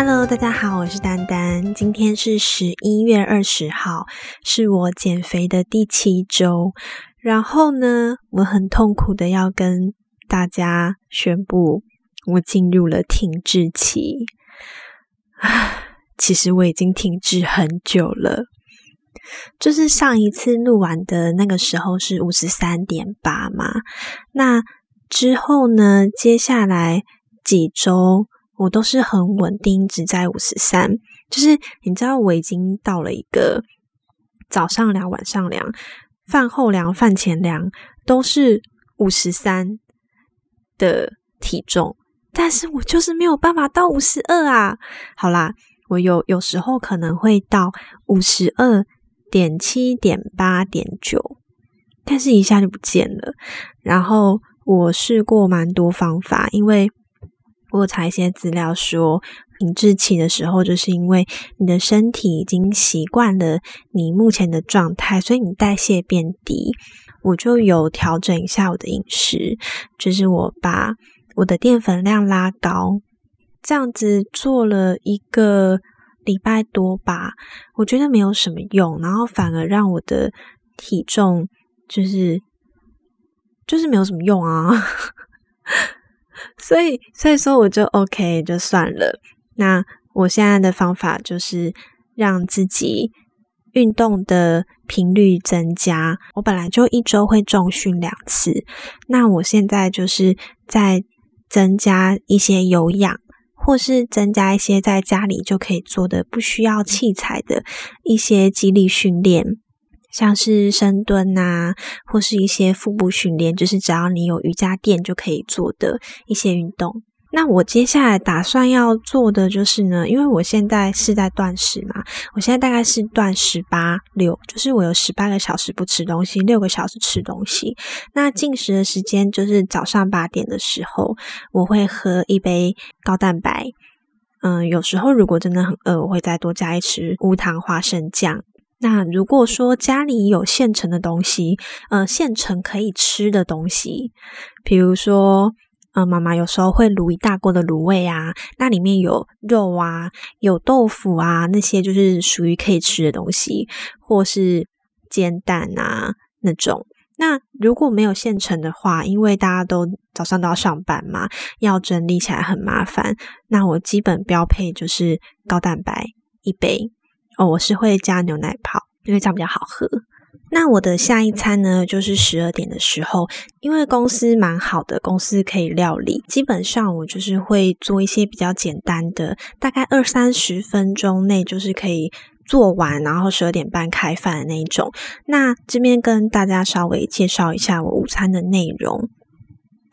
Hello，大家好，我是丹丹。今天是十一月二十号，是我减肥的第七周。然后呢，我很痛苦的要跟大家宣布，我进入了停滞期。其实我已经停滞很久了。就是上一次录完的那个时候是五十三点八嘛，那之后呢，接下来几周。我都是很稳定，只在五十三。就是你知道，我已经到了一个早上量、晚上量、饭后量、饭前量都是五十三的体重，但是我就是没有办法到五十二啊。好啦，我有有时候可能会到五十二点七、点八、点九，但是一下就不见了。然后我试过蛮多方法，因为。我查一些资料说，停滞期的时候，就是因为你的身体已经习惯了你目前的状态，所以你代谢变低。我就有调整一下我的饮食，就是我把我的淀粉量拉高，这样子做了一个礼拜多吧，我觉得没有什么用，然后反而让我的体重就是就是没有什么用啊。所以，所以说我就 OK，就算了。那我现在的方法就是让自己运动的频率增加。我本来就一周会重训两次，那我现在就是在增加一些有氧，或是增加一些在家里就可以做的、不需要器材的一些肌力训练。像是深蹲啊，或是一些腹部训练，就是只要你有瑜伽垫就可以做的一些运动。那我接下来打算要做的就是呢，因为我现在是在断食嘛，我现在大概是断十八六，就是我有十八个小时不吃东西，六个小时吃东西。那进食的时间就是早上八点的时候，我会喝一杯高蛋白。嗯，有时候如果真的很饿，我会再多加一匙无糖花生酱。那如果说家里有现成的东西，呃，现成可以吃的东西，比如说，呃，妈妈有时候会卤一大锅的卤味啊，那里面有肉啊，有豆腐啊，那些就是属于可以吃的东西，或是煎蛋啊那种。那如果没有现成的话，因为大家都早上都要上班嘛，要整理起来很麻烦，那我基本标配就是高蛋白一杯。哦，我是会加牛奶泡，因为这样比较好喝。那我的下一餐呢，就是十二点的时候，因为公司蛮好的，公司可以料理，基本上我就是会做一些比较简单的，大概二三十分钟内就是可以做完，然后十二点半开饭的那一种。那这边跟大家稍微介绍一下我午餐的内容，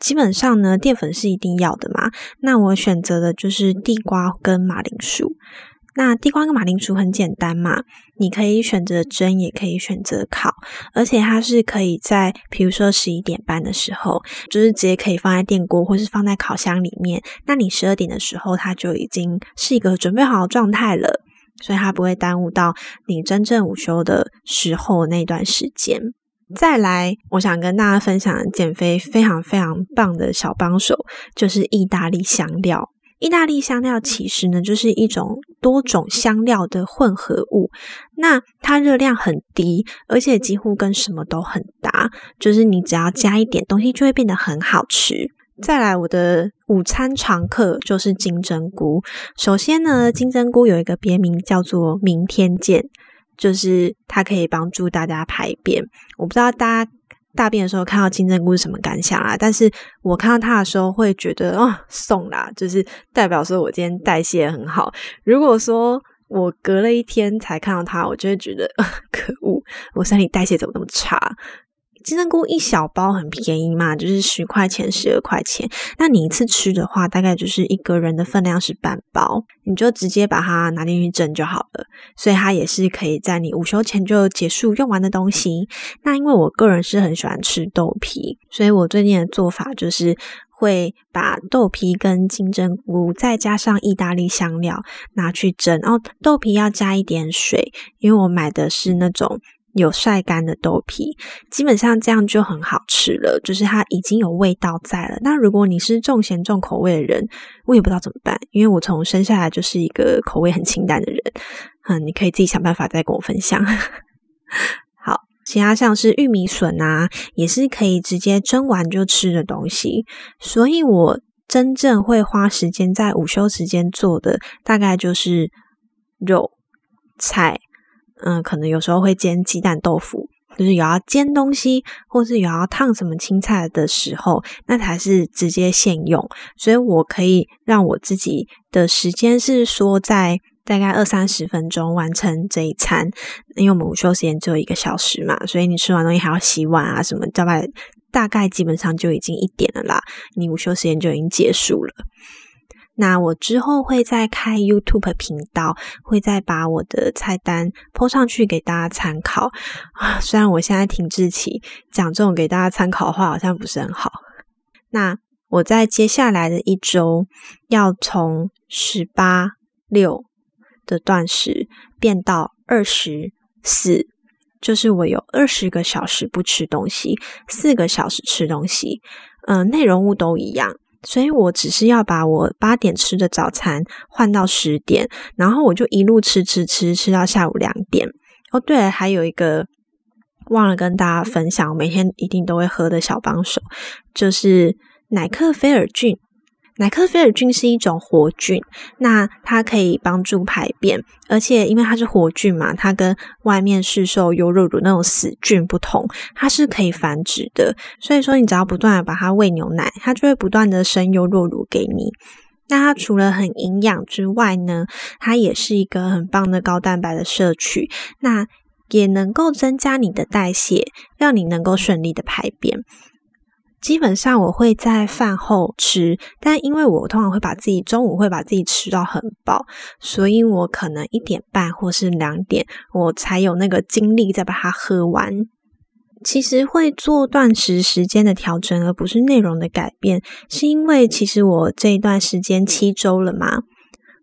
基本上呢，淀粉是一定要的嘛。那我选择的就是地瓜跟马铃薯。那地瓜跟马铃薯很简单嘛，你可以选择蒸，也可以选择烤，而且它是可以在，比如说十一点半的时候，就是直接可以放在电锅，或是放在烤箱里面。那你十二点的时候，它就已经是一个准备好的状态了，所以它不会耽误到你真正午休的时候那段时间。再来，我想跟大家分享减肥非常非常棒的小帮手，就是意大利香料。意大利香料其实呢，就是一种多种香料的混合物。那它热量很低，而且几乎跟什么都很搭。就是你只要加一点东西，就会变得很好吃。再来，我的午餐常客就是金针菇。首先呢，金针菇有一个别名叫做“明天见”，就是它可以帮助大家排便。我不知道大家。大便的时候看到金针菇是什么感想啊？但是我看到它的时候会觉得哦，送啦，就是代表说我今天代谢很好。如果说我隔了一天才看到它，我就会觉得 可恶，我身体代谢怎么那么差？金针菇一小包很便宜嘛，就是十块钱、十二块钱。那你一次吃的话，大概就是一个人的分量是半包，你就直接把它拿进去蒸就好了。所以它也是可以在你午休前就结束用完的东西。那因为我个人是很喜欢吃豆皮，所以我最近的做法就是会把豆皮跟金针菇再加上意大利香料拿去蒸。然后豆皮要加一点水，因为我买的是那种。有晒干的豆皮，基本上这样就很好吃了，就是它已经有味道在了。那如果你是重咸重口味的人，我也不知道怎么办，因为我从生下来就是一个口味很清淡的人。嗯，你可以自己想办法再跟我分享。好，其他像是玉米笋啊，也是可以直接蒸完就吃的东西。所以我真正会花时间在午休时间做的，大概就是肉菜。嗯，可能有时候会煎鸡蛋豆腐，就是有要煎东西，或是有要烫什么青菜的时候，那才是直接现用。所以我可以让我自己的时间是说在大概二三十分钟完成这一餐，因为我们午休时间只有一个小时嘛，所以你吃完东西还要洗碗啊什么，大概大概基本上就已经一点了啦，你午休时间就已经结束了。那我之后会再开 YouTube 频道，会再把我的菜单铺上去给大家参考啊。虽然我现在停滞期，讲这种给大家参考的话好像不是很好。那我在接下来的一周要从十八六的断食变到二十四，就是我有二十个小时不吃东西，四个小时吃东西，嗯，内容物都一样。所以我只是要把我八点吃的早餐换到十点，然后我就一路吃吃吃吃到下午两点。哦，对，还有一个忘了跟大家分享，每天一定都会喝的小帮手，就是奶克菲尔菌。乃克菲尔菌是一种活菌，那它可以帮助排便，而且因为它是活菌嘛，它跟外面市售优酪乳那种死菌不同，它是可以繁殖的。所以说，你只要不断的把它喂牛奶，它就会不断的生优酪乳给你。那它除了很营养之外呢，它也是一个很棒的高蛋白的摄取，那也能够增加你的代谢，让你能够顺利的排便。基本上我会在饭后吃，但因为我通常会把自己中午会把自己吃到很饱，所以我可能一点半或是两点，我才有那个精力再把它喝完。其实会做断食时间的调整，而不是内容的改变，是因为其实我这一段时间七周了嘛，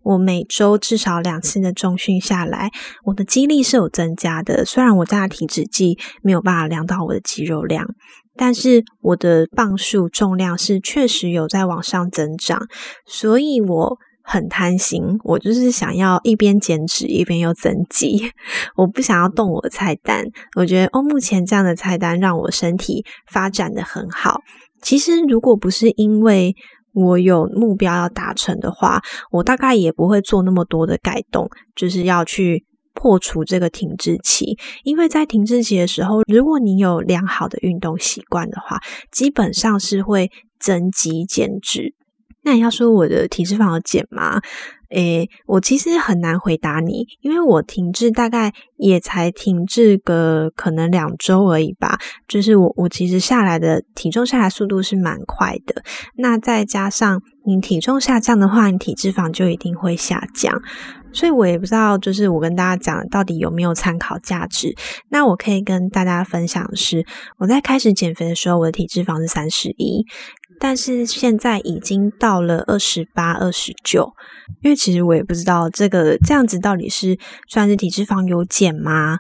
我每周至少两次的重训下来，我的肌力是有增加的。虽然我家的体脂计没有办法量到我的肌肉量。但是我的磅数重量是确实有在往上增长，所以我很贪心，我就是想要一边减脂一边又增肌，我不想要动我的菜单。我觉得哦，目前这样的菜单让我身体发展的很好。其实如果不是因为我有目标要达成的话，我大概也不会做那么多的改动，就是要去。破除这个停滞期，因为在停滞期的时候，如果你有良好的运动习惯的话，基本上是会增肌减脂。那你要说我的体脂肪有减吗？诶，我其实很难回答你，因为我停滞大概也才停滞个可能两周而已吧。就是我我其实下来的体重下来速度是蛮快的。那再加上你体重下降的话，你体脂肪就一定会下降。所以我也不知道，就是我跟大家讲到底有没有参考价值。那我可以跟大家分享的是，我在开始减肥的时候，我的体脂肪是三十一，但是现在已经到了二十八、二十九。因为其实我也不知道这个这样子到底是算是体脂肪有减吗？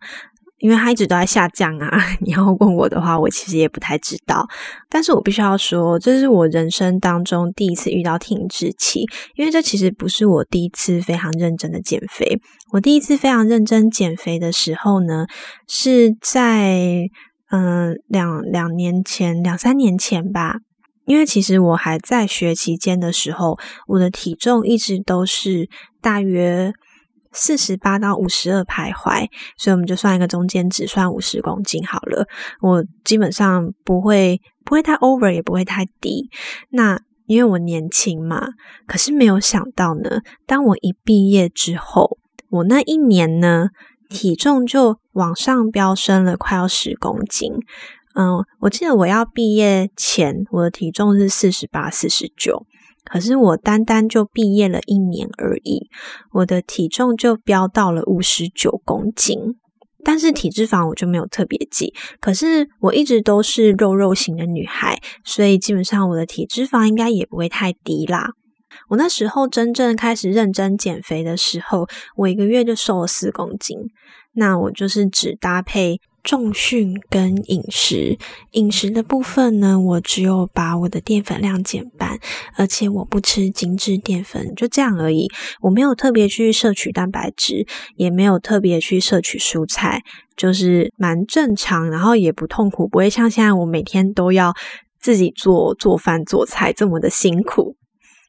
因为它一直都在下降啊！你要问我的话，我其实也不太知道。但是我必须要说，这是我人生当中第一次遇到停滞期，因为这其实不是我第一次非常认真的减肥。我第一次非常认真减肥的时候呢，是在嗯两两年前、两三年前吧。因为其实我还在学期间的时候，我的体重一直都是大约。四十八到五十二徘徊，所以我们就算一个中间值，算五十公斤好了。我基本上不会不会太 over，也不会太低。那因为我年轻嘛，可是没有想到呢，当我一毕业之后，我那一年呢，体重就往上飙升了，快要十公斤。嗯，我记得我要毕业前，我的体重是四十八、四十九。可是我单单就毕业了一年而已，我的体重就飙到了五十九公斤。但是体脂肪我就没有特别记。可是我一直都是肉肉型的女孩，所以基本上我的体脂肪应该也不会太低啦。我那时候真正开始认真减肥的时候，我一个月就瘦了四公斤。那我就是只搭配重训跟饮食，饮食的部分呢，我只有把我的淀粉量减半，而且我不吃精致淀粉，就这样而已。我没有特别去摄取蛋白质，也没有特别去摄取蔬菜，就是蛮正常，然后也不痛苦，不会像现在我每天都要自己做做饭做菜这么的辛苦。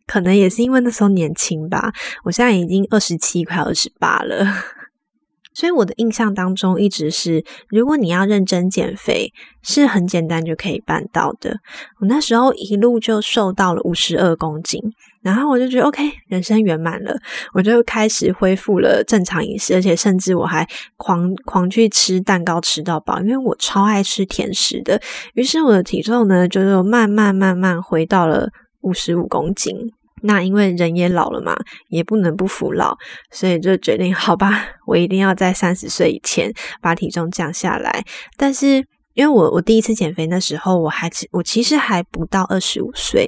可能也是因为那时候年轻吧，我现在已经二十七快二十八了。所以我的印象当中一直是，如果你要认真减肥，是很简单就可以办到的。我那时候一路就瘦到了五十二公斤，然后我就觉得 OK，人生圆满了，我就开始恢复了正常饮食，而且甚至我还狂狂去吃蛋糕吃到饱，因为我超爱吃甜食的。于是我的体重呢，就是慢慢慢慢回到了五十五公斤。那因为人也老了嘛，也不能不服老，所以就决定 好吧，我一定要在三十岁以前把体重降下来。但是因为我我第一次减肥那时候，我还我其实还不到二十五岁，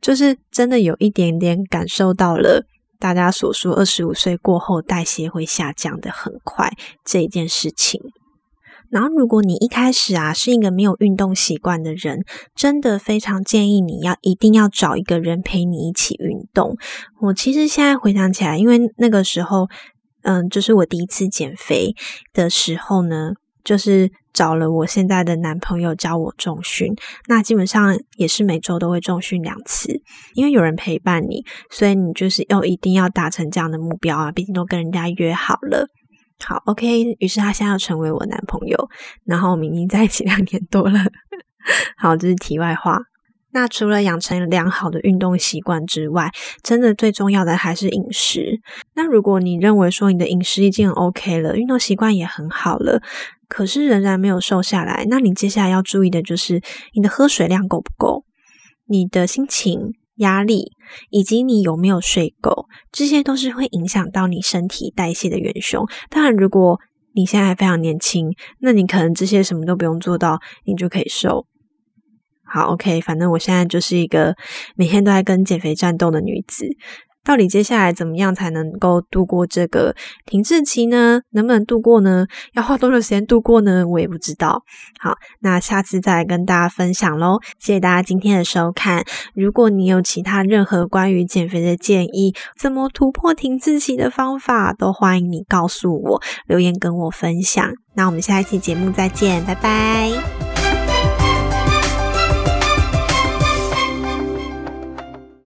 就是真的有一点点感受到了大家所说二十五岁过后代谢会下降的很快这一件事情。然后，如果你一开始啊是一个没有运动习惯的人，真的非常建议你要一定要找一个人陪你一起运动。我其实现在回想起来，因为那个时候，嗯，就是我第一次减肥的时候呢，就是找了我现在的男朋友教我重训。那基本上也是每周都会重训两次，因为有人陪伴你，所以你就是要一定要达成这样的目标啊，毕竟都跟人家约好了。好，OK。于是他现在要成为我男朋友，然后我们已经在一起两年多了。好，这是题外话。那除了养成良好的运动习惯之外，真的最重要的还是饮食。那如果你认为说你的饮食已经 OK 了，运动习惯也很好了，可是仍然没有瘦下来，那你接下来要注意的就是你的喝水量够不够，你的心情。压力以及你有没有睡够，这些都是会影响到你身体代谢的元凶。当然，如果你现在还非常年轻，那你可能这些什么都不用做到，你就可以瘦。好，OK，反正我现在就是一个每天都在跟减肥战斗的女子。到底接下来怎么样才能够度过这个停滞期呢？能不能度过呢？要花多久时间度过呢？我也不知道。好，那下次再来跟大家分享喽。谢谢大家今天的收看。如果你有其他任何关于减肥的建议，怎么突破停滞期的方法，都欢迎你告诉我，留言跟我分享。那我们下一期节目再见，拜拜。